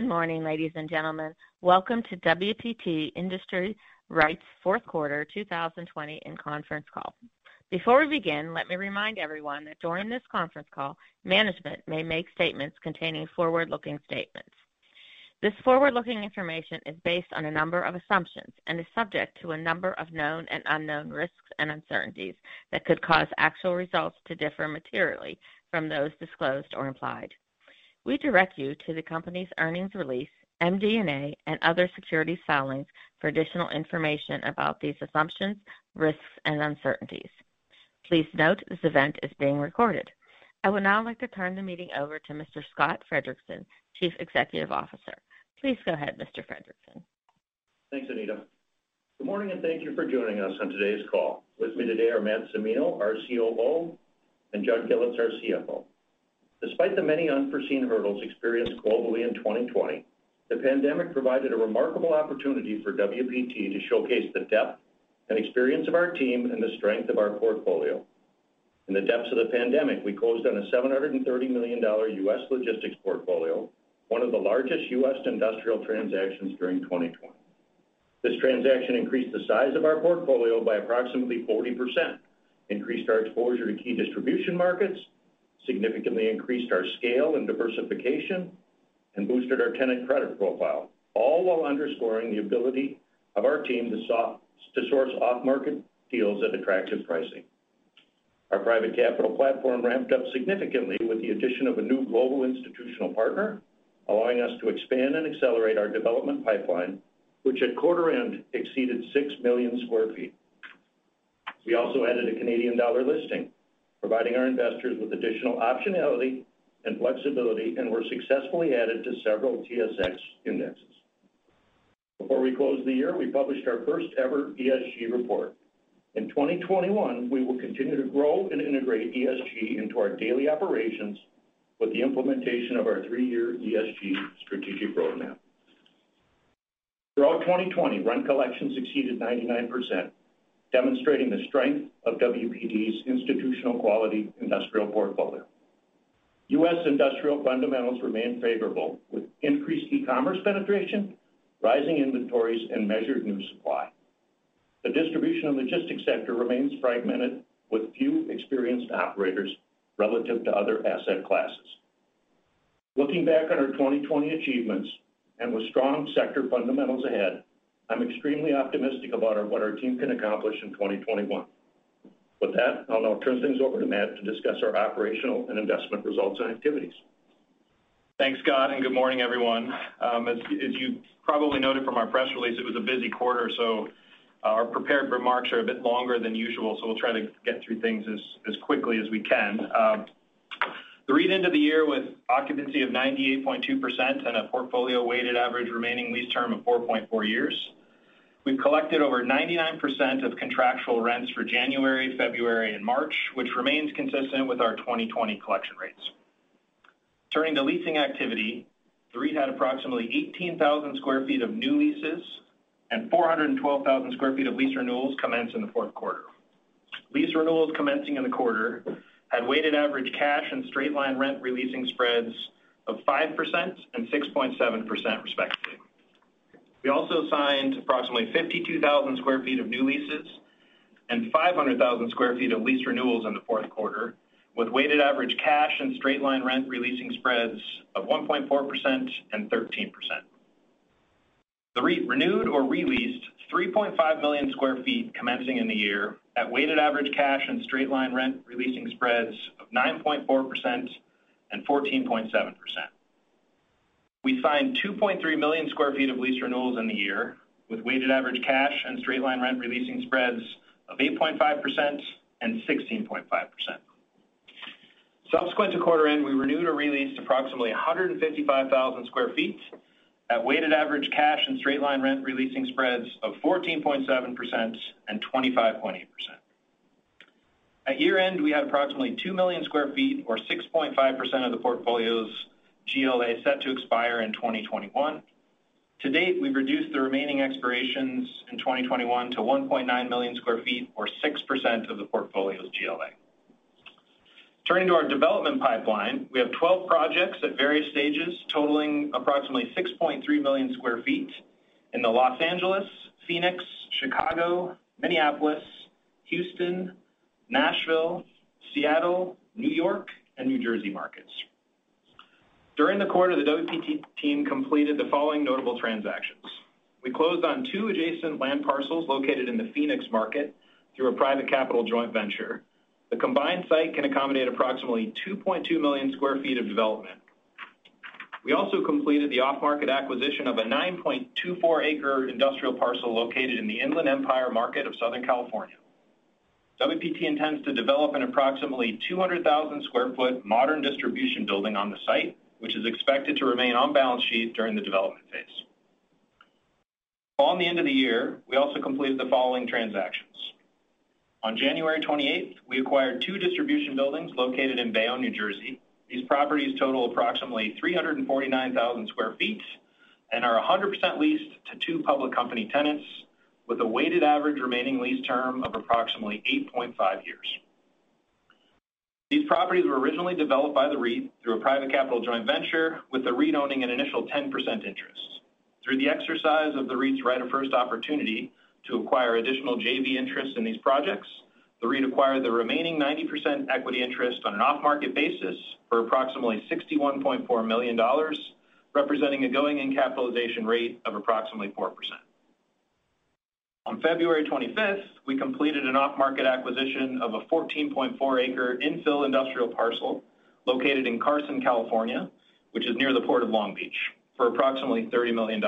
Good morning, ladies and gentlemen. Welcome to WPT Industrial REIT's fourth quarter 2020 conference call. Before we begin, let me remind everyone that during this conference call, management may make statements containing forward-looking statements. This forward-looking information is based on a number of assumptions and is subject to a number of known and unknown risks and uncertainties that could cause actual results to differ materially from those disclosed or implied. We direct you to the company's earnings release, MD&A, and other securities filings for additional information about these assumptions, risks, and uncertainties. Please note this event is being recorded. I would now like to turn the meeting over to Mr. Scott Frederiksen, Chief Executive Officer. Please go ahead, Mr. Frederiksen. Thanks, Anita. Good morning, and thank you for joining us on today's call. With me today are Matt Cimino, our COO, and Judd Gilats, our CFO. Despite the many unforeseen hurdles experienced globally in 2020, the pandemic provided a remarkable opportunity for WPT to showcase the depth and experience of our team and the strength of our portfolio. In the depths of the pandemic, we closed on a $730 million U.S. logistics portfolio, one of the largest U.S. industrial transactions during 2020. This transaction increased the size of our portfolio by approximately 40%, increased our exposure to key distribution markets, significantly increased our scale and diversification, and boosted our tenant credit profile, all while underscoring the ability of our team to source off-market deals at attractive pricing. Our private capital platform ramped up significantly with the addition of a new global institutional partner, allowing us to expand and accelerate our development pipeline, which at quarter end exceeded 6 million sq ft. We also added a Canadian dollar listing, providing our investors with additional optionality and flexibility, and were successfully added to several TSX indexes. Before we close the year, we published our first-ever ESG report. In 2021, we will continue to grow and integrate ESG into our daily operations with the implementation of our three-year ESG strategic roadmap. Throughout 2020, rent collections exceeded 99%, demonstrating the strength of WPT's institutional quality industrial portfolio. U.S. industrial fundamentals remain favorable, with increased e-commerce penetration, rising inventories, and measured new supply. The distribution and logistics sector remains fragmented, with few experienced operators relative to other asset classes. Looking back on our 2020 achievements, and with strong sector fundamentals ahead, I'm extremely optimistic about what our team can accomplish in 2021. With that, I'll now turn things over to Matt to discuss our operational and investment results and activities. Thanks, Scott, and good morning, everyone. Um, as you probably noted from our press release, it was a busy quarter, so uh, our prepared remarks are a bit longer than usual, so we'll try to get through things as quickly as we can. Um, the REIT ended the year with occupancy of 98.2% and a portfolio weighted average remaining lease term of 4.4 years. We've collected over 99% of contractual rents for January, February, and March, which remains consistent with our 2020 collection rates. Turning to leasing activity, the REIT had approximately 18,000 sq ft of new leases and 412,000 sq ft of lease renewals commence in the fourth quarter. Lease renewals commencing in the quarter had weighted average cash and straight-line rent re-leasing spreads of 5% and 6.7%, respectively. We also signed approximately 52,000 sq ft of new leases and 500,000 sq ft of lease renewals in the fourth quarter, with weighted average cash and straight-line rent re-leasing spreads of 1.4% and 13%. The REIT renewed or re-leased 3.5 million sq ft commencing in the year at weighted average cash and straight-line rent re-leasing spreads of 9.4% and 14.7%. We signed 2.3 million sq ft of lease renewals in the year, with weighted average cash and straight-line rent re-leasing spreads of 8.5% and 16.5%. Subsequent to quarter end, we renewed or re-leased approximately 155,000 sq ft at weighted average cash and straight-line rent re-leasing spreads of 14.7% and 25.8%. At year-end, we had approximately 2 million sq ft or 6.5% of the portfolio's GLA set to expire in 2021. To date, we've reduced the remaining expirations in 2021 to 1.9 million sq ft or 6% of the portfolio's GLA. Turning to our development pipeline, we have 12 projects at various stages totaling approximately 6.3 million sq ft in the Los Angeles, Phoenix, Chicago, Minneapolis, Houston, Nashville, Seattle, New York, and New Jersey markets. During the quarter, the WPT team completed the following notable transactions. We closed on two adjacent land parcels located in the Phoenix market through a private capital joint venture. The combined site can accommodate approximately 2.2 million sq ft of development. We also completed the off-market acquisition of a 9.24-acre industrial parcel located in the Inland Empire market of Southern California. WPT intends to develop an approximately 200,000 sq ft modern distribution building on the site, which is expected to remain on balance sheet during the development phase. On the end of the year, we also completed the following transactions. On January 28th, we acquired two distribution buildings located in Bayonne, New Jersey. These properties total approximately 349,000 sq ft and are 100% leased to two public company tenants with a weighted average remaining lease term of approximately 8.5 years. These properties were originally developed by the REIT through a private capital joint venture, with the REIT owning an initial 10% interest. Through the exercise of the REIT's right of first opportunity to acquire additional JV interests in these projects, the REIT acquired the remaining 90% equity interest on an off-market basis for approximately $61.4 million, representing a going-in capitalization rate of approximately 4%. On February 25th, we completed an off-market acquisition of a 14.4-acre infill industrial parcel located in Carson, California, which is near the Port of Long Beach, for approximately $30 million.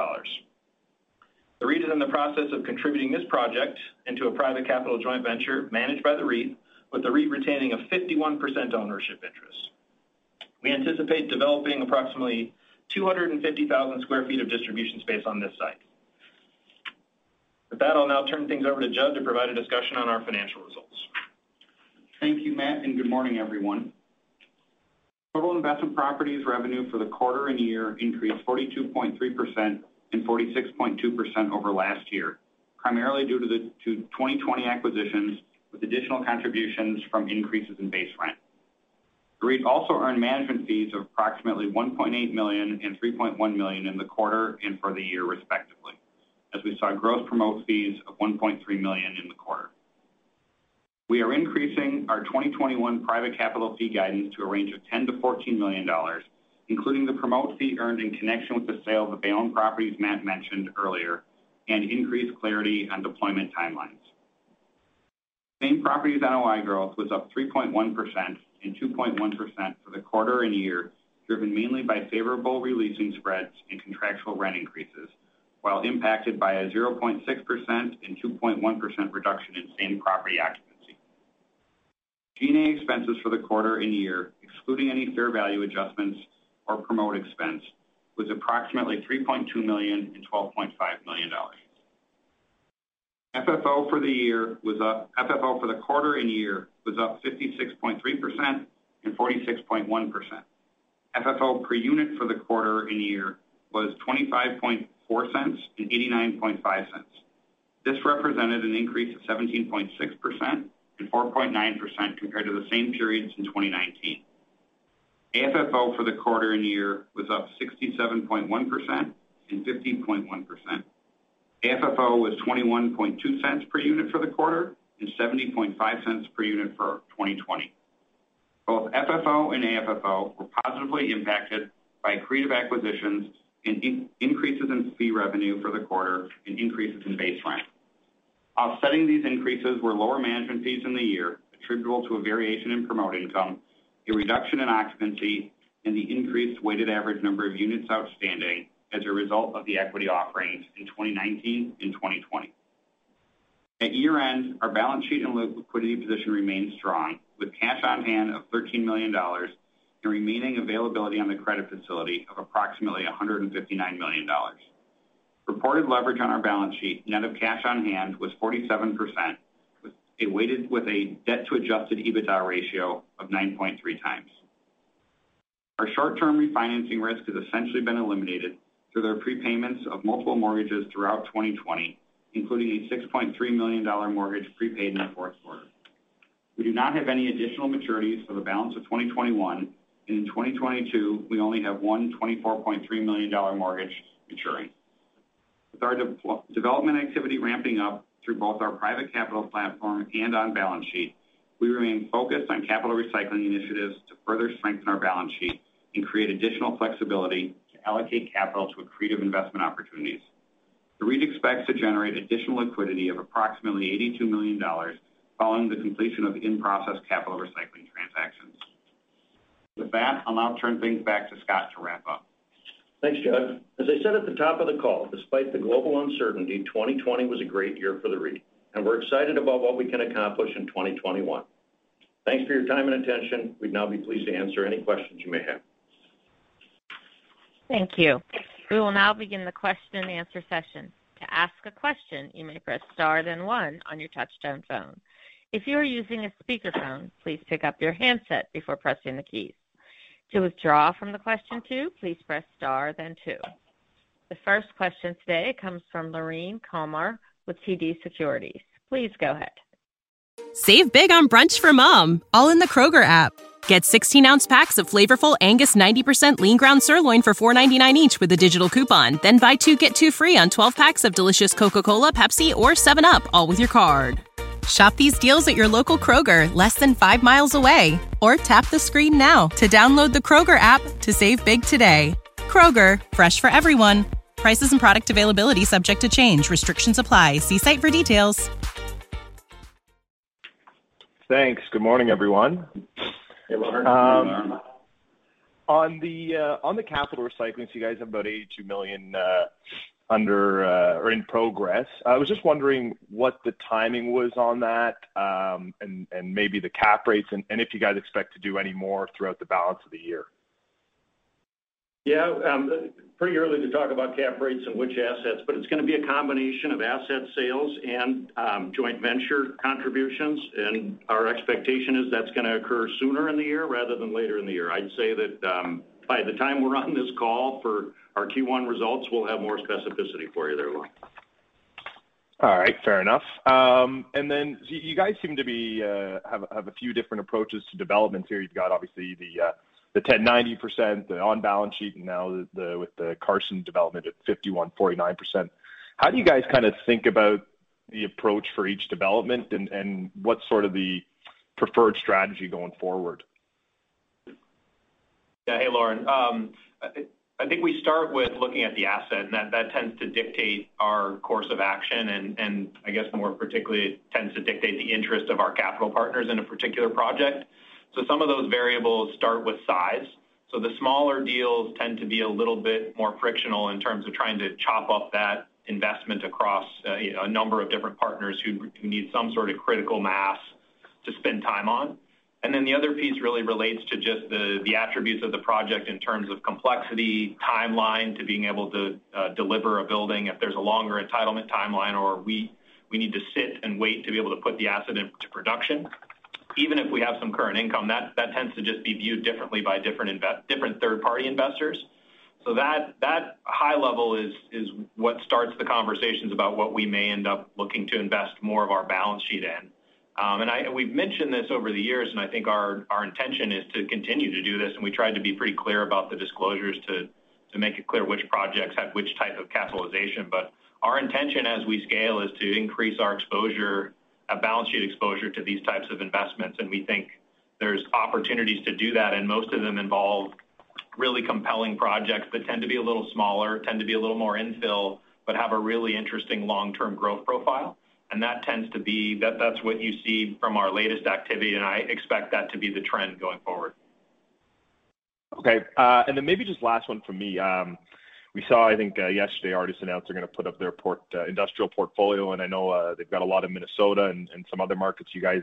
The REIT is in the process of contributing this project into a private capital joint venture managed by the REIT, with the REIT retaining a 51% ownership interest. We anticipate developing approximately 250,000 sq ft of distribution space on this site. With that, I'll now turn things over to Judd to provide a discussion on our financial results. Thank you, Matt, and good morning, everyone. Total investment properties revenue for the quarter and year increased 42.3% and 46.2% over last year, primarily due to the 2020 acquisitions with additional contributions from increases in base rent. The REIT also earned management fees of approximately $1.8 million and $3.1 million in the quarter and for the year respectively, as we saw gross promote fees of 1.3 million in the quarter. We are increasing our 2021 private capital fee guidance to a range of $10 million-$14 million, including the promote fee earned in connection with the sale of the Bayonne properties Matt mentioned earlier, and increased clarity on deployment timelines. Same properties NOI growth was up 3.1% and 2.1% for the quarter and year, driven mainly by favorable re-leasing spreads and contractual rent increases, while impacted by a 0.6% and 2.1% reduction in same property occupancy. G&A expenses for the quarter and year, excluding any fair value adjustments or promote expense, was approximately $3.2 million and $12.5 million. FFO for the quarter and year was up 56.3% and 46.1%. FFO per unit for the quarter and year was $0.254 and $0.895. This represented an increase of 17.6% and 4.9% compared to the same periods in 2019. AFFO for the quarter and year was up 67.1% and 50.1%. AFFO was $0.212 per unit for the quarter and $0.705 per unit for 2020. Both FFO and AFFO were positively impacted by accretive acquisitions increases in fee revenue for the quarter and increases in base rent. Offsetting these increases were lower management fees in the year attributable to a variation in promote income, a reduction in occupancy, and the increased weighted average number of units outstanding as a result of the equity offerings in 2019 and 2020. At year-end, our balance sheet and liquidity position remains strong, with cash on hand of $13 million and remaining availability on the credit facility of approximately $159 million. Reported leverage on our balance sheet, net of cash on hand, was 47%, weighted with a debt to adjusted EBITDA ratio of 9.3x. Our short-term refinancing risk has essentially been eliminated through the prepayments of multiple mortgages throughout 2020, including a $6.3 million mortgage prepaid in the fourth quarter. We do not have any additional maturities for the balance of 2021, and in 2022, we only have one $24.3 million mortgage maturing. With our development activity ramping up through both our private capital platform and on balance sheet, we remain focused on capital recycling initiatives to further strengthen our balance sheet and create additional flexibility to allocate capital to accretive investment opportunities. The REIT expects to generate additional liquidity of approximately $82 million following the completion of in-process capital recycling transactions. With that, I'll now turn things back to Scott to wrap up. Thanks, Judd. As I said at the top of the call, despite the global uncertainty, 2020 was a great year for the REIT, and we're excited about what we can accomplish in 2021. Thanks for your time and attention. We'd now be pleased to answer any questions you may have. Thank you. We will now begin the question and answer session. To ask a question, you may press star then one on your touchtone phone. If you are using a speakerphone, please pick up your handset before pressing the keys. To withdraw from the question queue, please press star then two. The first question today comes from Lorne Kalmar with TD Securities. Please go ahead. Save big on brunch for mom, all in the Kroger app. Get 16 ounce packs of flavorful Angus 90% lean ground sirloin for $4.99 each with a digital coupon. Then buy two get two free on 12 packs of delicious Coca Cola, Pepsi, or 7UP, all with your card. Shop these deals at your local Kroger, less than five miles away. Or tap the screen now to download the Kroger app to save big today. Kroger, fresh for everyone. Prices and product availability subject to change. Restrictions apply. See site for details. Thanks. Good morning, everyone. Hey, Lorne. Um, uh, on the capital recycling, so you guys have about $82 million uh, under uh, or in progress. I was just wondering what the timing was on that, um, and maybe the cap rates, and if you guys expect to do any more throughout the balance of the year. Yeah. Um, pretty early to talk about cap rates and which assets, but it's going to be a combination of asset sales and um, joint venture contributions. And our expectation is that's going to occur sooner in the year rather than later in the year. I'd say that by the time we're on this call for our Q1 results, we'll have more specificity for you there, Lorne. All right. Fair enough. Um and then you guys seem to uh, have a few different approaches to development here. You've got obviously the uh, 1090%, the on-balance sheet, and now with the Carson development at 51.49%. How do you guys kind of think about the approach for each development, and what's sort of the preferred strategy going forward? Yeah. Hey, Lorne. Um, I think we start with looking at the asset, and that tends to dictate our course of action, and I guess more particularly, it tends to dictate the interest of our capital partners in a particular project. So some of those variables start with size. So the smaller deals tend to be a little bit more frictional in terms of trying to chop up that investment across uh, a number of different partners who need some sort of critical mass to spend time on. And then the other piece really relates to just the attributes of the project in terms of complexity, timeline to being able to uh, deliver a building if there's a longer entitlement timeline, or we need to sit and wait to be able to put the asset into production. Even if we have some current income, that tends to just be viewed differently by different third-party investors. So that that high level is what starts the conversations about what we may end up looking to invest more of our balance sheet in. Um, and we've mentioned this over the years, and I think our intention is to continue to do this, and we tried to be pretty clear about the disclosures to make it clear which projects have which type of capitalization. But our intention as we scale is to increase our exposure, a balance sheet exposure to these types of investments, and we think there's opportunities to do that, and most of them involve really compelling projects that tend to be a little smaller, tend to be a little more infill, but have a really interesting long-term growth profile. That's what you see from our latest activity, and I expect that to be the trend going forward. Okay. Uh and then maybe just last one from me. Um, we saw, I think uh, yesterday, Artis announced they're going to put up their uh, industrial portfolio, and I know uh, they've got a lot in Minnesota and some other markets you guys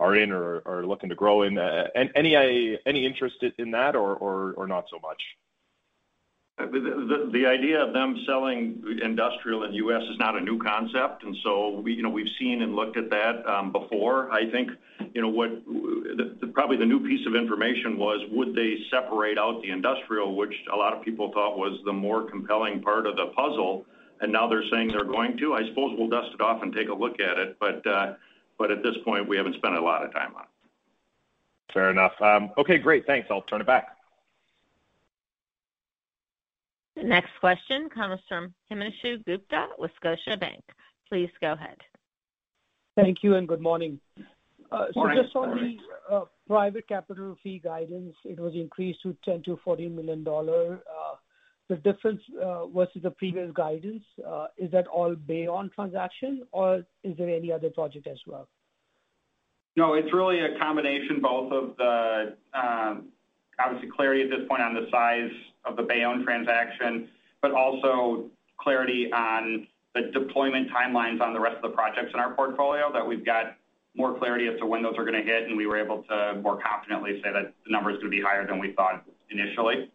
are in or are looking to grow in. Any interest in that or not so much? Uh, the idea of them selling industrial in the U.S. is not a new concept, and so we, you know, we've seen and looked at that um, before. I think, you know, what probably the new piece of information was, would they separate out the industrial, which a lot of people thought was the more compelling part of the puzzle, and now they're saying they're going to. I suppose we'll dust it off and take a look at it, but uh, at this point, we haven't spent a lot of time on it. Fair enough. Um, okay, great. Thanks. I'll turn it back. The next question comes from Himanshu Gupta with Scotiabank. Please go ahead. Thank you and good morning. Uh, morning. Just on the uh, private capital fee guidance, it was increased to 10 million-14 million dollar. Uh, the difference versus the previous guidance, is that all Bayonne transaction or is there any other project as well? No, it's really a combination both of the, um, obviously clarity at this point on the size of the Bayonne transaction, but also clarity on the deployment timelines on the rest of the projects in our portfolio, that we've got more clarity as to when those are gonna hit, and we were able to more confidently say that the number is gonna be higher than we thought initially.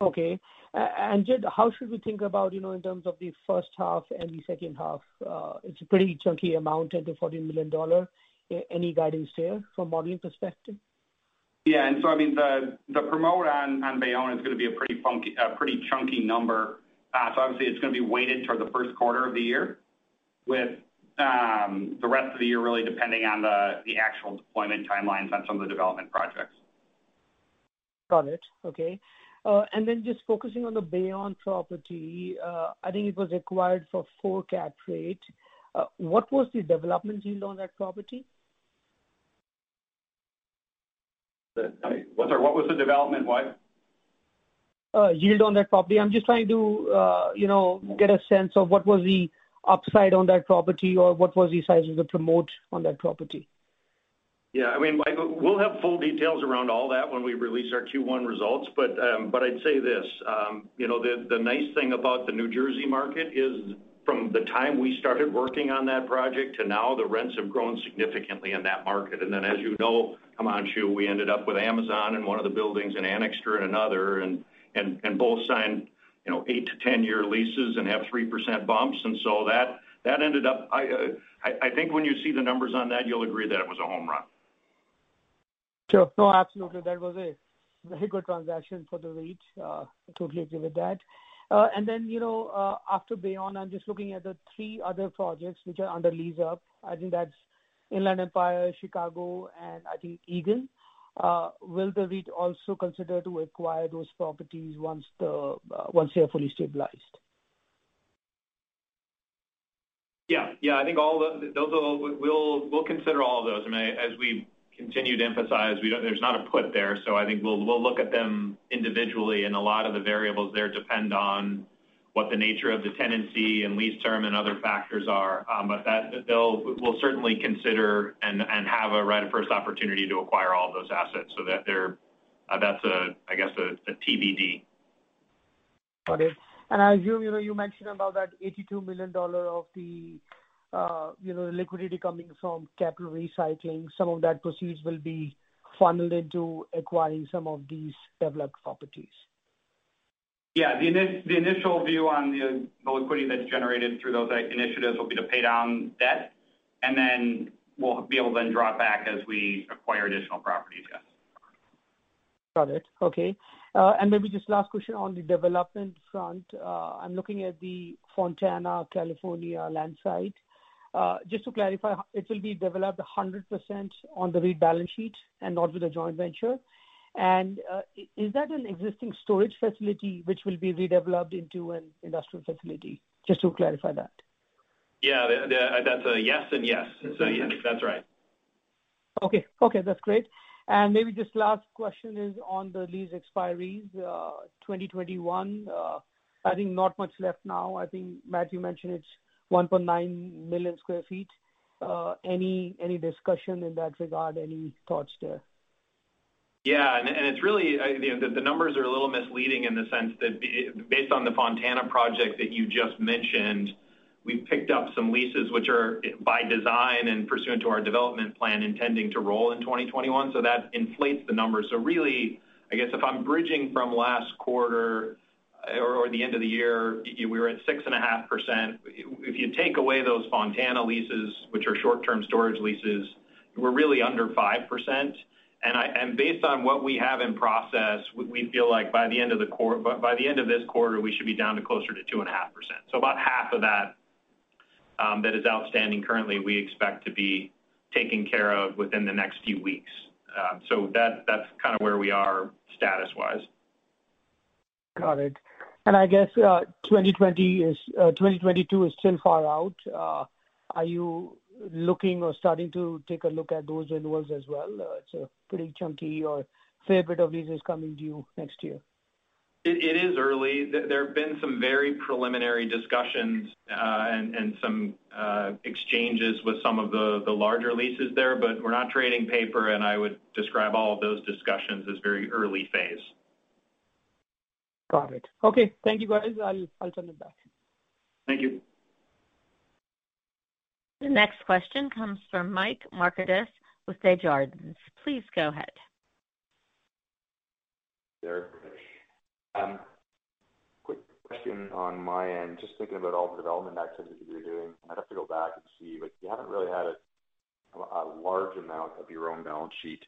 Okay. And Jed, how should we think about, you know, in terms of the first half and the second half? Uh, it's a pretty chunky amount, 10 million-14 million dollar. Any guidance there from modeling perspective? I mean, the promote on Bayonne is gonna be a pretty chunky number. Uh so obviously it's gonna be weighted toward the first quarter of the year with the rest of the year really depending on the actual deployment timelines on some of the development projects. Got it. Okay. Uh and then just focusing on the Bayonne property, I think it was acquired for 4 cap rate. What was the development yield on that property? Sorry, what was the development what? Uh, yield on that property. I'm just trying to, uh, you know, get a sense of what was the upside on that property or what was the size of the promote on that property. Yeah, I mean, we'll have full details around all that when we release our Q1 results. Um, but I'd say this, um, you know, the nice thing about the New Jersey market is from the time we started working on that project to now, the rents have grown significantly in that market. And then, as you know, Himanshu, we ended up with Amazon in one of the buildings and Anixter in another, and both signed, you know, eight to ten year leases and have 3% bumps. And so that that ended up. I I think when you see the numbers on that, you'll agree that it was a home run. Sure. No, absolutely. That was a very good transaction for the REIT. Uh, totally agree with that. Uh, you know, uh, after Bayonne, I'm just looking at the three other projects which are under lease up. I think that's Inland Empire, Chicago, and I think Eagan. Uh, will the REIT also consider to acquire those properties once the uh once they are fully stabilized? Yeah. Yeah, I think all those will we'll consider all of those. As we continue to emphasize, there's not a put there, so I think we'll look at them individually, and a lot of the variables there depend on what the nature of the tenancy and lease term and other factors are. Um, but we'll certainly consider and have a right of first opportunity to acquire all those assets so that uh, that's a, I guess, a TBD. Got it. And I assume, you know, you mentioned about that 82 million dollar of the, you know, liquidity coming from capital recycling. Some of that proceeds will be funneled into acquiring some of these developed properties. Yeah. The initial view on the liquidity that's generated through those initiatives will be to pay down debt, and then we'll be able to then draw it back as we acquire additional properties, yes. Got it. Okay. Uh and maybe just last question on the development front. I'm looking at the Fontana, California land site. Uh, just to clarify, it will be developed 100% on the REIT balance sheet and not with a joint venture. And uh is that an existing storage facility which will be redeveloped into an industrial facility? Just to clarify that. Yeah. Uh, that's a yes and yes. Yes, that's right. Okay. Okay, that's great. And maybe just last question is on the lease expiries, uh, 2021. I think not much left now. I think, Matt, you mentioned it's 1.9 million sq ft. Uh, any discussion in that regard? Any thoughts there? Yeah. It's really, uh, you know, the numbers are a little misleading in the sense that based on the Fontana project that you just mentioned, we've picked up some leases which are by design and pursuant to our development plan intending to roll in 2021. So That inflates the numbers. So really, I guess if I'm bridging from last quarter or the end of the year, we were at 6.5%. If you take away those Fontana leases, which are short-term storage leases, we're really under 5%. And based on what we have in process, we feel like by the end of the quar by the end of this quarter, we should be down to closer to 2.5%. So about half of that um, that is outstanding currently, we expect to be taken care of within the next few weeks. Um, so that's kind of where we are status-wise. Got it. I guess uh, 2020 is uh, 2022 is still far out. Uh, are you looking or starting to take a look at those renewals as well? It's a pretty chunky or fair bit of leases coming due next year. It is early. There have been some very preliminary discussions and some exchanges with some of the larger leases there, but we're not trading paper, and I would describe all of those discussions as very early phase. Got it. Okay. Thank you, guys. I'll turn it back. Thank you. The next question comes from Mike Markidis with Desjardins. Please go ahead. There. Um, quick question on my end. Just thinking about all the development activity that you're doing, I'd have to go back and see, but you haven't really had a large amount of your own balance sheet,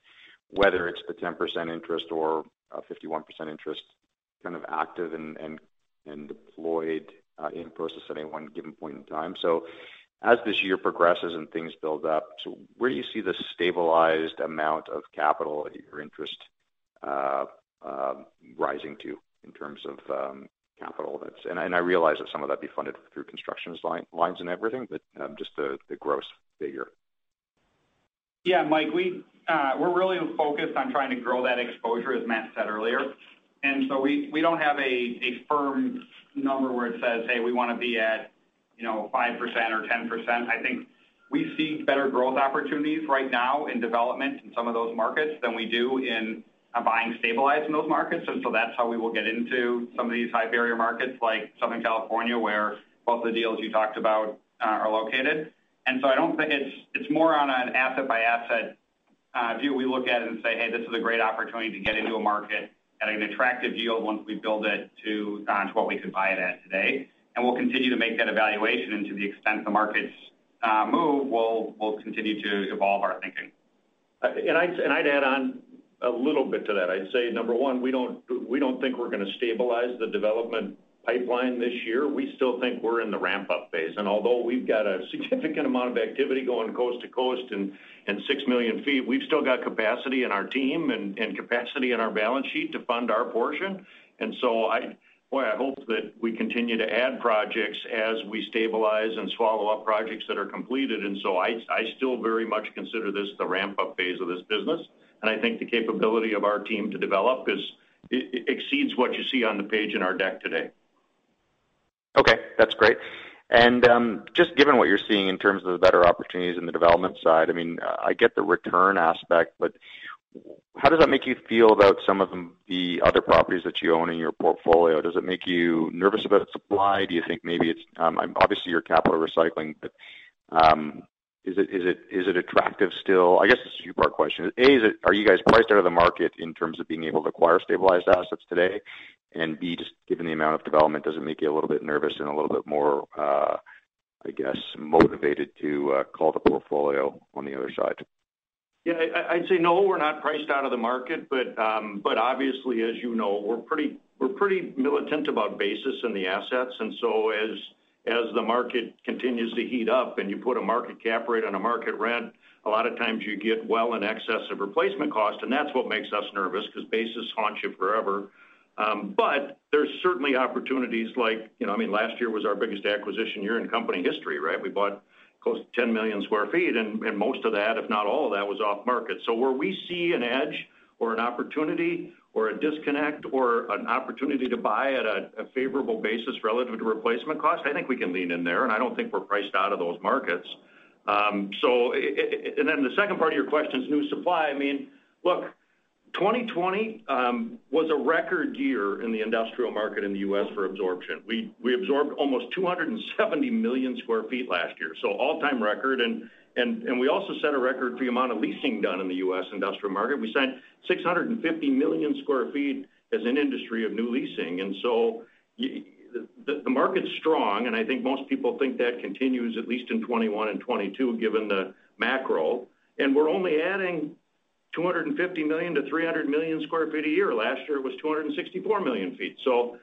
whether it's the 10% interest or a 51% interest kind of active and deployed uh, in process at any one given point in time. So as this year progresses and things build up, where do you see the stabilized amount of capital at your interest uh, um, rising to in terms of um, capital? That's. And I realize that some of that be funded through construction lines and everything, but um, just the gross figure. Yeah, Mike, we uh we're really focused on trying to grow that exposure, as Matt said earlier. And so we don't have a firm number where it says, "Hey, we want to be at you know, 5% or 10%." I think we see better growth opportunities right now in development in some of those markets than we do in uh, buying stabilized in those markets. And so that's how we will get into some of these high barrier markets like Southern California, where both the deals you talked about uh, are located. And so I don't think it's it's more on an asset-by-asset uh, view. We look at it and say, "Hey, this is a great opportunity to get into a market at an attractive yield once we build it to what we could buy it at today." And we'll continue to make that evaluation, and to the extent the markets uh, move, we'll continue to evolve our thinking. Uh, and I'd add on a little bit to that. I'd say, number one, we don't think we're going to stabilize the development pipeline this year. We still think we're in the ramp-up phase. And although we've got a significant amount of activity going coast to coast and 6 million feet, we've still got capacity in our team and capacity in our balance sheet to fund our portion. And so I boy, I hope that we continue to add projects as we stabilize and swallow up projects that are completed. And so I still very much consider this the ramp-up phase of this business. And I think the capability of our team to develop exceeds what you see on the page in our deck today. Okay, that's great. And um just given what you're seeing in terms of the better opportunities in the development side, I mean, I get the return aspect, but how does that make you feel about some of the other properties that you own in your portfolio? Does it make you nervous about supply? Do you think maybe it's obviously your capital recycling, but is it is it is it attractive still? I guess it's a two-part question. A, are you guys priced out of the market in terms of being able to acquire stabilized assets today? B, just given the amount of development, does it make you a little bit nervous and a little bit more, I guess, motivated to cull the portfolio on the other side? Yeah, I'd say no, we're not priced out of the market. But um but obviously, as you know, we're pretty we're pretty militant about basis in the assets. And so as as the market continues to heat up and you put a market cap rate on a market rent, a lot of times you get well in excess of replacement cost, and that's what makes us nervous because basis haunts you forever. But there's certainly opportunities like, you know, I mean, last year was our biggest acquisition year in company history, right? We bought close to 10 million sq ft, and most of that, if not all of that, was off market. So where we see an edge or an opportunity or a disconnect or an opportunity to buy at a favorable basis relative to replacement cost, I think we can lean in there, and I don't think we're priced out of those markets. Um and then the second part of your question is new supply. I mean, look, 2020 um, was a record year in the industrial market in the U.S. for absorption. We absorbed almost 270 million sq ft last year, so all-time record. And we also set a record for the amount of leasing done in the U.S. industrial market. We signed 650 million sq ft as an industry of new leasing. And so the market's strong, and I think most people think that continues at least in 2021 and 2022, given the macro. And we're only adding 250 million-300 million sq ft a year. Last year, it was 264 million sq ft.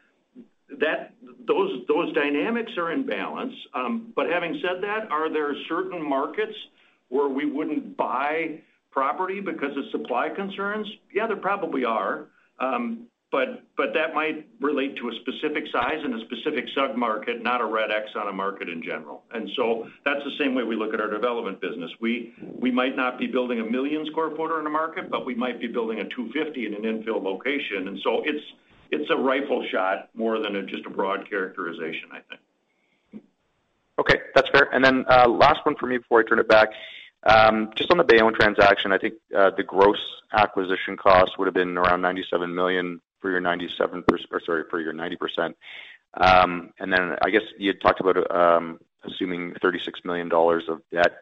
Those dynamics are in balance. Um but having said that, are there certain markets where we wouldn't buy property because of supply concerns? Yeah, there probably are. But that might relate to a specific size and a specific sub-market, not a red X on a market in general. And so that's the same way we look at our development business. We might not be building a 1 million sq ft in a market, but we might be building a 250 in an infill location. And so it's a rifle shot more than just a broad characterization, I think. Okay, that's fair. And then uh last one for me before I turn it back. Just on the Bayonne transaction, I think the gross acquisition cost would have been around 97 million for your 97% or sorry, for your 90%. Um, and then I guess you had talked about um, assuming 36 million dollars of debt.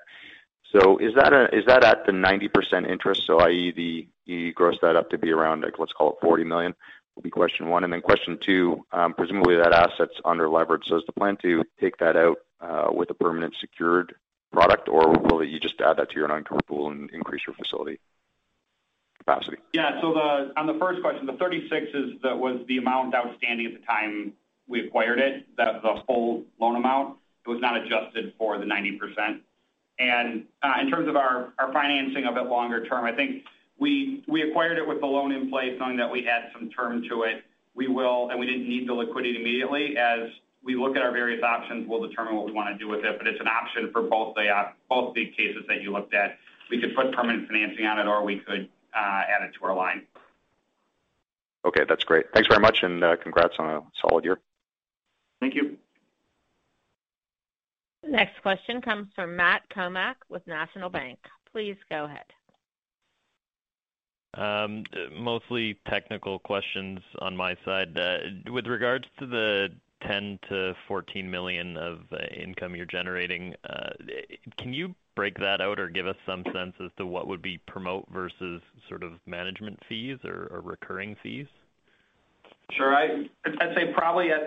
So is that at the 90% interest, so i.e., you gross that up to be around, like, let's call it 40 million, will be question one. And then question two, um, presumably that asset's under leverage. So is the plan to take that out uh, with a permanent secured product, or will you just add that to your unencumbered pool and increase your facility capacity? Yeah. So on the first question, the 36 was the amount outstanding at the time we acquired it, the full loan amount. It was not adjusted for the 90%. And uh in terms of our financing of it longer term, I think we acquired it with the loan in place knowing that we had some term to it. We will and we didn't need the liquidity immediately. As we look at our various options, we'll determine what we want to do with it. But it's an option for both the cases that you looked at. We could put permanent financing on it, or we could Uh, add it to our line. Okay, that's great. Thanks very much, and uh, congrats on a solid year. Thank you. Next question comes from Matt Kornack with National Bank. Please go ahead. Um, mostly technical questions on my side. Uh, with regards to the 10 million-14 million of uh, income you're generating, uh, can you break that out or give us some sense as to what would be promote versus sort of management fees or recurring fees? Sure. I'd say probably uh,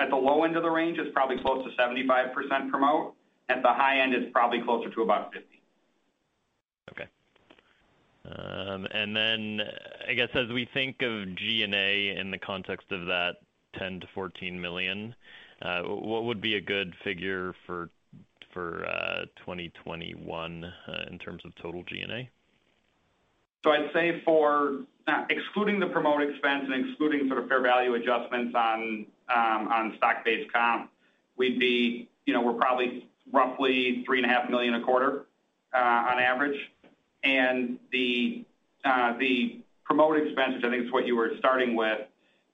at the low end of the range, it's probably close to 75% promote. At the high end, it's probably closer to about 50. Okay. Um, and then I guess as we think of G&A in the context of that 10 million-14 million, uh, what would be a good figure for uh, 2021 uh, in terms of total G&A? So I'd say for excluding the promote expense and excluding sort of fair value adjustments on um stock-based comp, we'd be, you know, we're probably roughly 3.5 million a quarter on average. And the uh the promote expense, which I think is what you were starting with,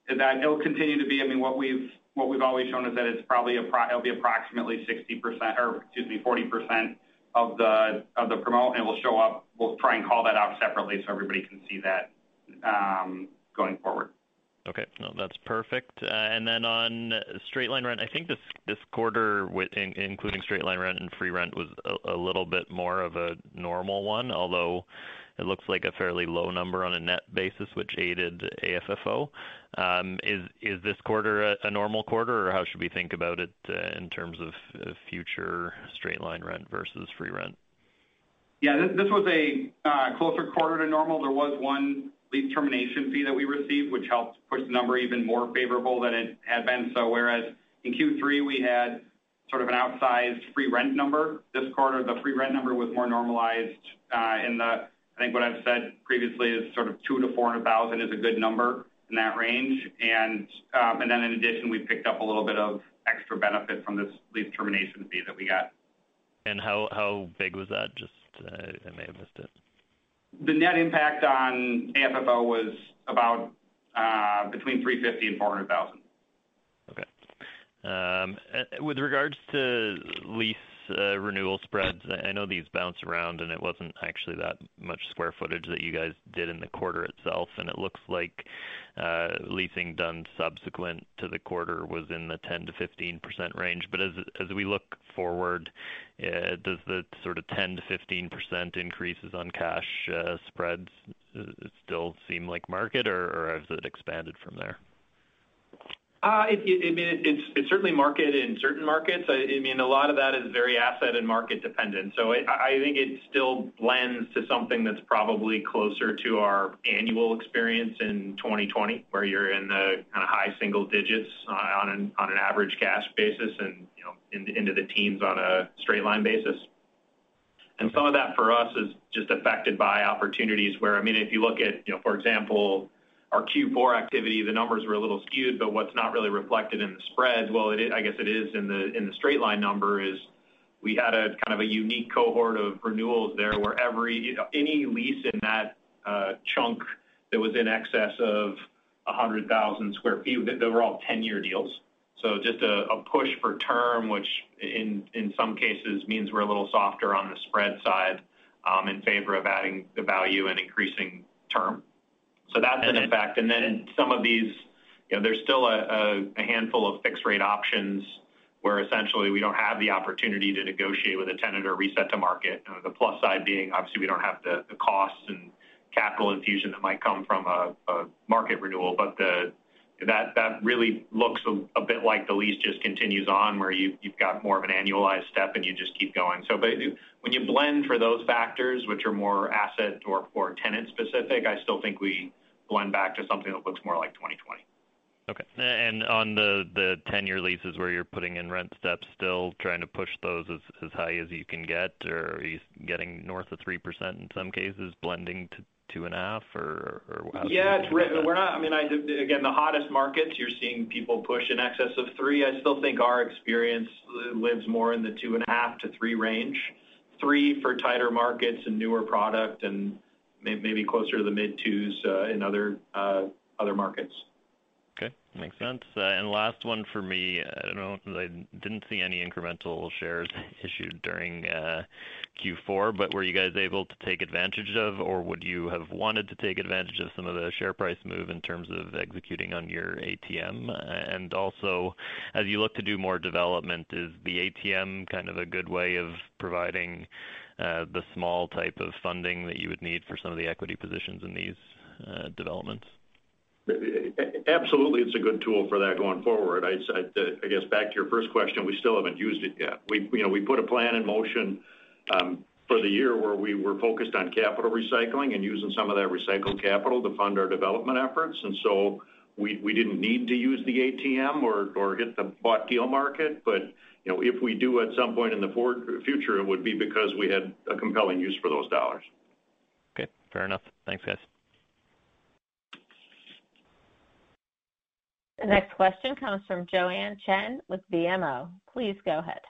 that it'll continue to be, I mean, what we've always shown is that it's probably it'll be approximately 60%, or excuse me, 40% of the promote, and it will show up. We'll try and call that out separately so everybody can see that um, going forward. Okay. No, that's perfect. Uh, and then on straight-line rent, I think this quarter, including straight-line rent and free rent, was a little bit more of a normal one, although it looks like a fairly low number on a net basis, which aided AFFO. Um, is this quarter a normal quarter, or how should we think about it uh, in terms of future straight-line rent versus free rent? Yeah, this was a uh, closer quarter to normal. There was one lease termination fee that we received, which helped push the number even more favorable than it had been. So whereas in Q3, we had sort of an outsized free rent number, this quarter, the free rent number was more normalized uh, in the, I think what I've said previously is sort of 200,000-400,000 is a good number in that range. Um, and then in addition, we picked up a little bit of extra benefit from this lease termination fee that we got. And how big was that? Just, uh, I may have missed it. The net impact on AFFO was about uh, between 350,000 and 400,000. Okay. Um, uh, with regards to lease Uh, renewal spreads. I know these bounce around, and it wasn't actually that much square footage that you guys did in the quarter itself, and it looks like uh, leasing done subsequent to the quarter was in the 10%-15% range. But as as we look forward, uh, does the sort of 10%-15% increases on cash spreads still seem like market, or has it expanded from there? Uh, it's certainly market in certain markets. I mean, a lot of that is very asset and market dependent. So I think it still blends to something that's probably closer to our annual experience in 2020, where you're in the kind of high single digits on an average cash basis and into the teens on a straight line basis. And some of that for us is just affected by opportunities where, I mean, if you look at, you know, for example, our Q4 activity, the numbers were a little skewed, but what's not really reflected in the spreads, well, I guess it is in the in the straight line number, is we had a kind of a unique cohort of renewals there where every any lease in that uh, chunk that was in excess of 100,000 sq ft, they were all 10-year deals. So just a push for term, which in some cases means we're a little softer on the spread side um, in favor of adding the value and increasing term. So that's an effect. And then some of these, you know, there's still a handful of fixed rate options where essentially we don't have the opportunity to negotiate with a tenant or reset to market. Uh, the plus side being, obviously, we don't have the costs and capital infusion that might come from a market renewal. But the that that really looks a bit like the lease just continues on, where you've got more of an annualized step and you just keep going. When you blend for those factors, which are more asset or tenant specific, I still think we blend back to something that looks more like 2020. Okay. And on the 10-year leases where you're putting in rent steps, still trying to push those as high as you can get, or are you getting north of 3% in some cases, blending to 2.5%, or how should we think about that? Again, the hottest markets, you're seeing people push in excess of 3. I still think our experience lives more in the 2.5%-3% range. 3 for tighter markets and newer product, and maybe closer to the mid 2s uh, in other uh, markets. Okay. Makes sense. Uh, and last one for me. I don't. I didn't see any incremental shares issued during uh, Q4, but were you guys able to take advantage of, or would you have wanted to take advantage of some of the share price move in terms of executing on your ATM? And also, as you look to do more development, is the ATM kind of a good way of providing uh, the small type of funding that you would need for some of the equity positions in these developments? Absolutely, it's a good tool for that going forward. I guess back to your first question, we still haven't used it yet. We you know, we put a plan in motion um, for the year where we were focused on capital recycling and using some of that recycled capital to fund our development efforts. And so we we didn't need to use the ATM or hit the bought deal market. But if we do at some point in the future, it would be because we had a compelling use for those dollars. Okay, fair enough. Thanks, guys. The next question comes from Joanne Chen with BMO. Please go ahead.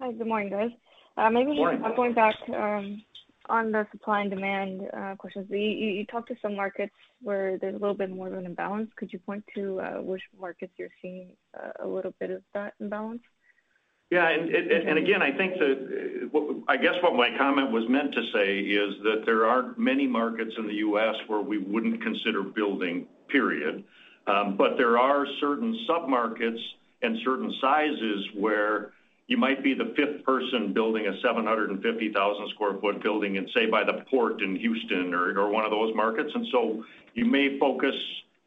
Hi, good morning, guys. Morning. Maybe just uh, going back um, on the supply and demand uh, questions. You talked to some markets where there's a little bit more of an imbalance. Could you point to which markets you're seeing a little bit of that imbalance? Yeah. And again, I think that uh I guess what my comment was meant to say is that there aren't many markets in the U.S. where we wouldn't consider building, period. Um, but there are certain sub-markets and certain sizes where you might be the fifth person building a 750,000 sq ft building in, say, by the port in Houston or one of those markets. And so you may focus,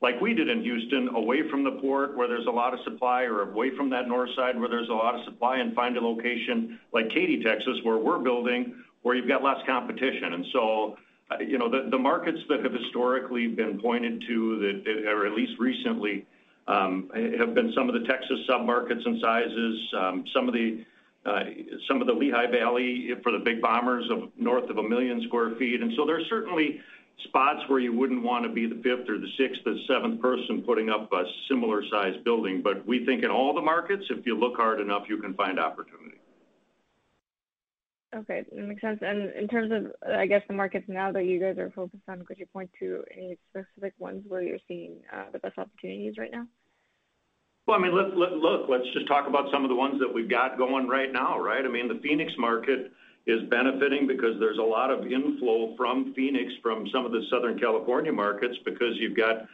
like we did in Houston, away from the port where there's a lot of supply, or away from that north side where there's a lot of supply, and find a location like Katy, Texas, where we're building, where you've got less competition. You know, the markets that have historically been pointed to, that, or at least recently, have been some of the Texas sub-markets and sizes, some of the uh some of the Lehigh Valley for the big boomers of north of 1 million sq ft. There's certainly spots where you wouldn't want to be the fifth or the sixth or seventh person putting up a similar size building. But we think in all the markets, if you look hard enough, you can find opportunity. Okay. That makes sense. And in terms of, I guess, the markets now that you guys are focused on, could you point to any specific ones where you're seeing uh, the best opportunities right now? Well, I mean, look, let's just talk about some of the ones that we've got going right now, right? I mean, the Phoenix market is benefiting because there's a lot of inflow from Phoenix, from some of the Southern California markets, because you've got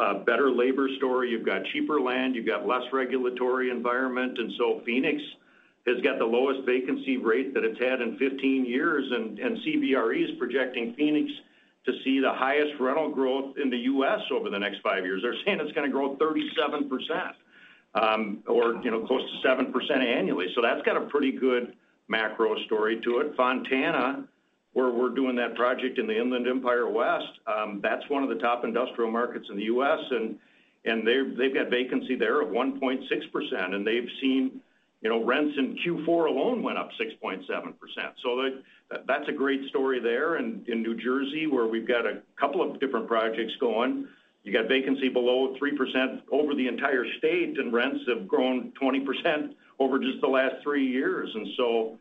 a better labor story, you've got cheaper land, you've got less regulatory environment. And so Phoenix has got the lowest vacancy rate that it's had in 15 years, and CBRE is projecting Phoenix to see the highest rental growth in the U.S. over the next five years. They're saying it's gonna grow 37%, um, or, you know, close to 7% annually. So that's got a pretty good macro story to it. Fontana, where we're doing that project in the Inland Empire West, um, that's one of the top industrial markets in the U.S., and they've got vacancy there of 1.6%. And they've seen, you know, rents in Q4 alone went up 6.7%. So that's a great story there. In New Jersey, where we've got a couple of different projects going, you got vacancy below 3% over the entire state, and rents have grown 20% over just the last three years. And so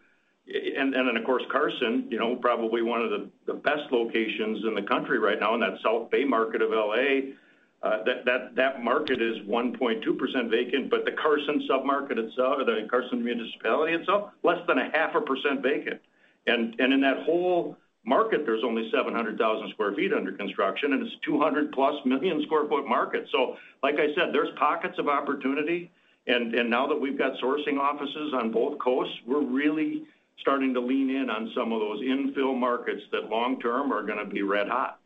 and then, of course, Carson, you know, probably one of the best locations in the country right now in that South Bay market of L.A., Uh, that market is 1.2% vacant, but the Carson submarket itself, or the Carson municipality itself, less than 0.5% vacant. In that whole market, there's only 700,000 sq ft under construction, and it's 200+ million sq ft market. So, like I said, there's pockets of opportunity. And now that we've got sourcing offices on both coasts, we're really starting to lean in on some of those infill markets that long term are gonna be red hot.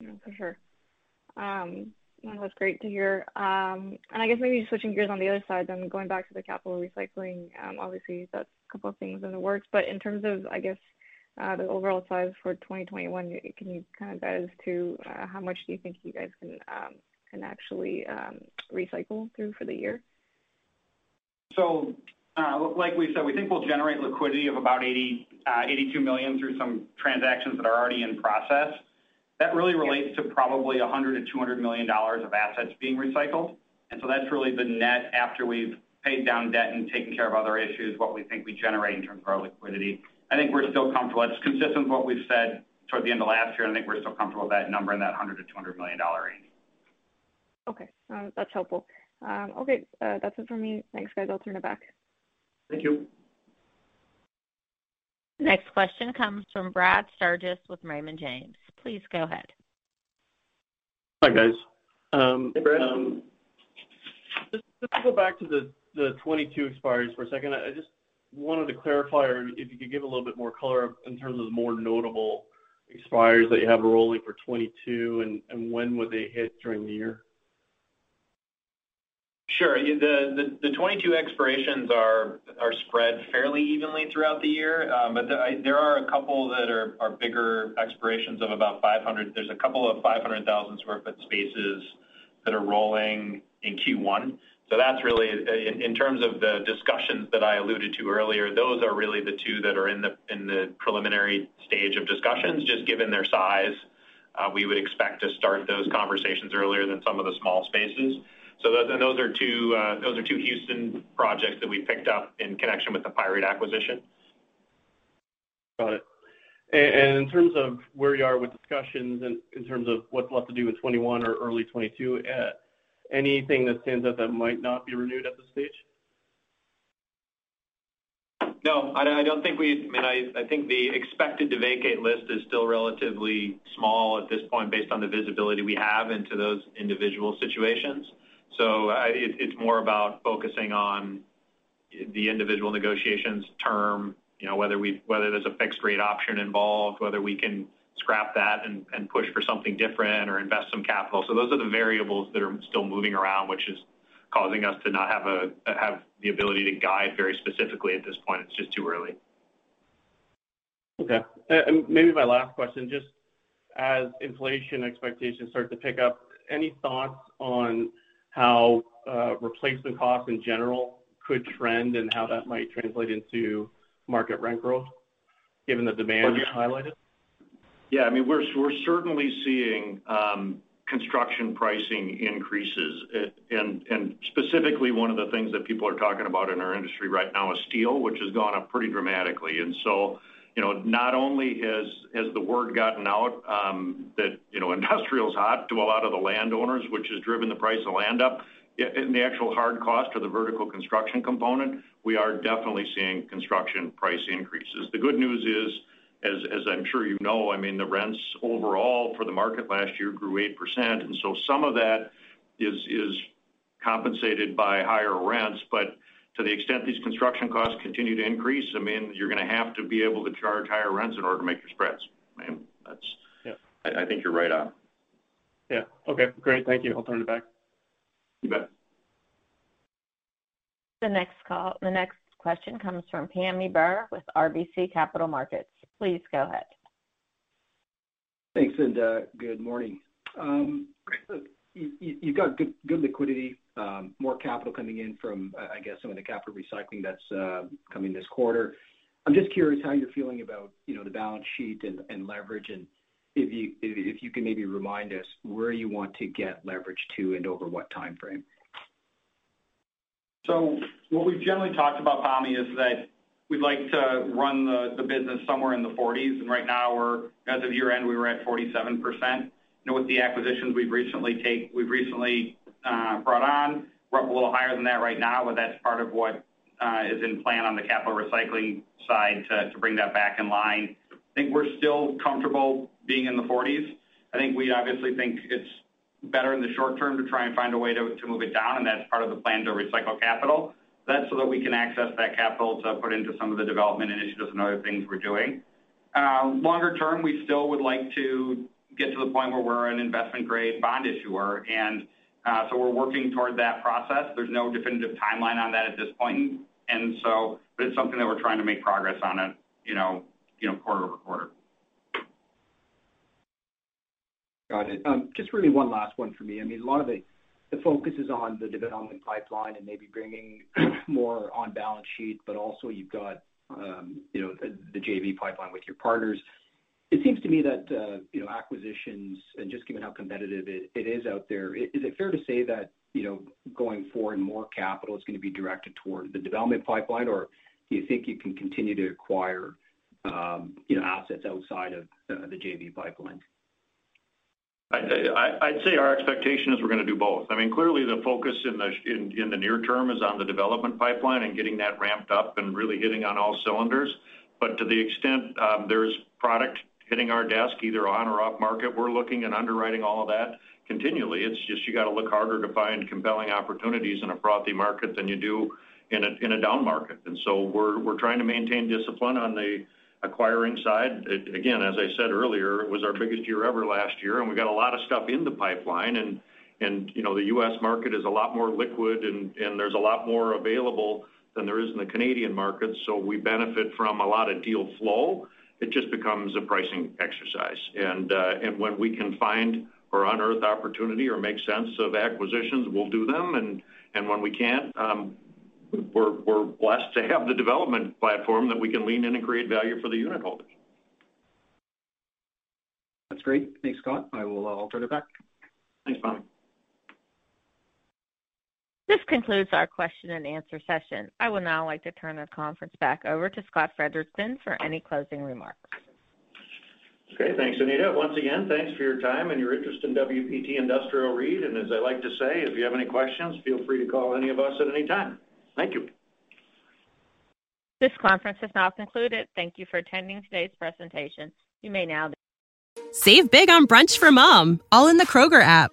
Yeah, for sure. Um, no, that's great to hear. Um, and I guess maybe switching gears on the other side then, going back to the capital recycling, um, obviously that's a couple of things in the works. But in terms of, I guess, uh, the overall size for 2021, can you kind of guide us to uh, how much do you think you guys can um can actually recycle through for the year? So uh, like we said, we think we'll generate liquidity of about 80, 82 million through some transactions that are already in process. That really relates to probably $100 million-$200 million of assets being recycled. And so that's really the net after we've paid down debt and taken care of other issues, what we think we generate in terms of our liquidity. I think we're still comfortable. It's consistent with what we've said toward the end of last year, and I think we're still comfortable with that number in that $100 million-$200 million range. Okay. Uh, that's helpful. Um, okay, uh, that's it for me. Thanks, guys. I'll turn it back. Thank you. Next question comes from Brad Sturges with Raymond James. Please go ahead. Hi, guys. Um, hey, Brad. Um, just to go back to the 2022 expiries for a second. I just wanted to clarify or if you could give a little bit more color in terms of the more notable expiries that you have rolling for 2022, and when would they hit during the year? Sure. The 22 expirations are spread fairly evenly throughout the year. Um but there are a couple that are bigger expirations of about 500. There's a couple of 500,000 sq ft spaces that are rolling in Q1. So that's really in terms of the discussions that I alluded to earlier, those are really the two that are in the preliminary stage of discussions. Just given their size, we would expect to start those conversations earlier than some of the small spaces. So uh, those are two Houston projects that we picked up in connection with the PIRET acquisition. Got it. And in terms of where you are with discussions and in terms of what's left to do in 2021 or early 2022, uh, anything that stands out that might not be renewed at this stage? No, I don't think we, I mean, I think the expected to vacate list is still relatively small at this point based on the visibility we have into those individual situations. So, it's more about focusing on the individual negotiations term, you know, whether there's a fixed rate option involved, whether we can scrap that and push for something different or invest some capital. So those are the variables that are still moving around, which is causing us to not have the ability to guide very specifically at this point. It's just too early. Okay. Maybe my last question, just as inflation expectations start to pick up, any thoughts on how uh, replacement costs in general could trend and how that might translate into market rent growth given the demand you highlighted? Yeah, I mean, we're certainly seeing um, construction pricing increases. Uh, and specifically, one of the things that people are talking about in our industry right now is steel, which has gone up pretty dramatically. You know, not only has the word gotten out um, that, you know, industrial is hot to a lot of the landowners, which has driven the price of land up, in the actual hard cost of the vertical construction component, we are definitely seeing construction price increases. The good news is, as I'm sure you know, I mean, the rents overall for the market last year grew 8%, and so some of that is compensated by higher rents. To the extent these construction costs continue to increase, I mean, you're gonna have to be able to charge higher rents in order to make your spreads. I mean, that's. Yeah. I think you're right on. Yeah. Okay, great. Thank you. I'll turn it back. You bet. The next call the next question comes from Pammi Bir with RBC Capital Markets. Please go ahead. Thanks, and uh, good morning. Um, You've got good liquidity, um, more capital coming in from, I guess, some of the capital recycling that's uh, coming this quarter. I'm just curious how you're feeling about, you know, the balance sheet and leverage, and if you if you can maybe remind us where you want to get leverage to and over what timeframe. So, what we've generally talked about, Pammi, is that we'd like to run the business somewhere in the 40s, and right now as of year-end, we were at 47%. Know, with the acquisitions we've recently uh brought on, we're up a little higher than that right now, but that's part of what is in plan on the capital recycling side to to bring that back in line. I think we're still comfortable being in the 40s. I think we obviously think it's better in the short term to try and find a way to move it down, and that's part of the plan to recycle capital. That's so that we can access that capital to put into some of the development initiatives and other things we're doing. Longer term, we still would like to get to the point where we're an investment-grade bond issuer. And uh, so we're working toward that process. There's no definitive timeline on that at this point. And so but it's something that we're trying to make progress on it, you know, quarter-over-quarter. Got it. Um, just really one last one for me. I mean, a lot of the focus is on the development pipeline and maybe bringing more on balance sheet, but also you've got, um, you know, the JV pipeline with your partners. It seems to me that, uh, you know, acquisitions and just given how competitive it is out there, is it fair to say that, you know, going forward, more capital is gonna be directed toward the development pipeline? Or do you think you can continue to acquire, um, you know, assets outside of uh, the JV pipeline? I'd say our expectation is we're gonna do both. I mean, clearly the focus in the near term is on the development pipeline and getting that ramped up and really hitting on all cylinders. But to the extent um, there's product hitting our desk, either on or off market, we're looking and underwriting all of that continually. It's just you gotta look harder to find compelling opportunities in a frothy market than you do in a down market. And so we're trying to maintain discipline on the acquiring side. Again, as I said earlier, it was our biggest year ever last year, and we got a lot of stuff in the pipeline. You know, the U.S. market is a lot more liquid and there's a lot more available than there is in the Canadian market, so we benefit from a lot of deal flow. It just becomes a pricing exercise. Uh, and when we can find or unearth opportunity or make sense of acquisitions, we'll do them. And and when we can't, um, we're blessed to have the development platform that we can lean in and create value for the unit holders. That's great. Thanks, Scott. Uh, I'll turn it back. Thanks, Pammi. This concludes our question and answer session. I would now like to turn the conference back over to Scott Frederiksen for any closing remarks. Okay. Thanks, Anita. Once again, thanks for your time and your interest in WPT Industrial REIT. And as I like to say, if you have any questions, feel free to call any of us at any time. Thank you. This conference has now concluded. Thank you for attending today's presentation. You may now. Save big on brunch for mom, all in the Kroger app.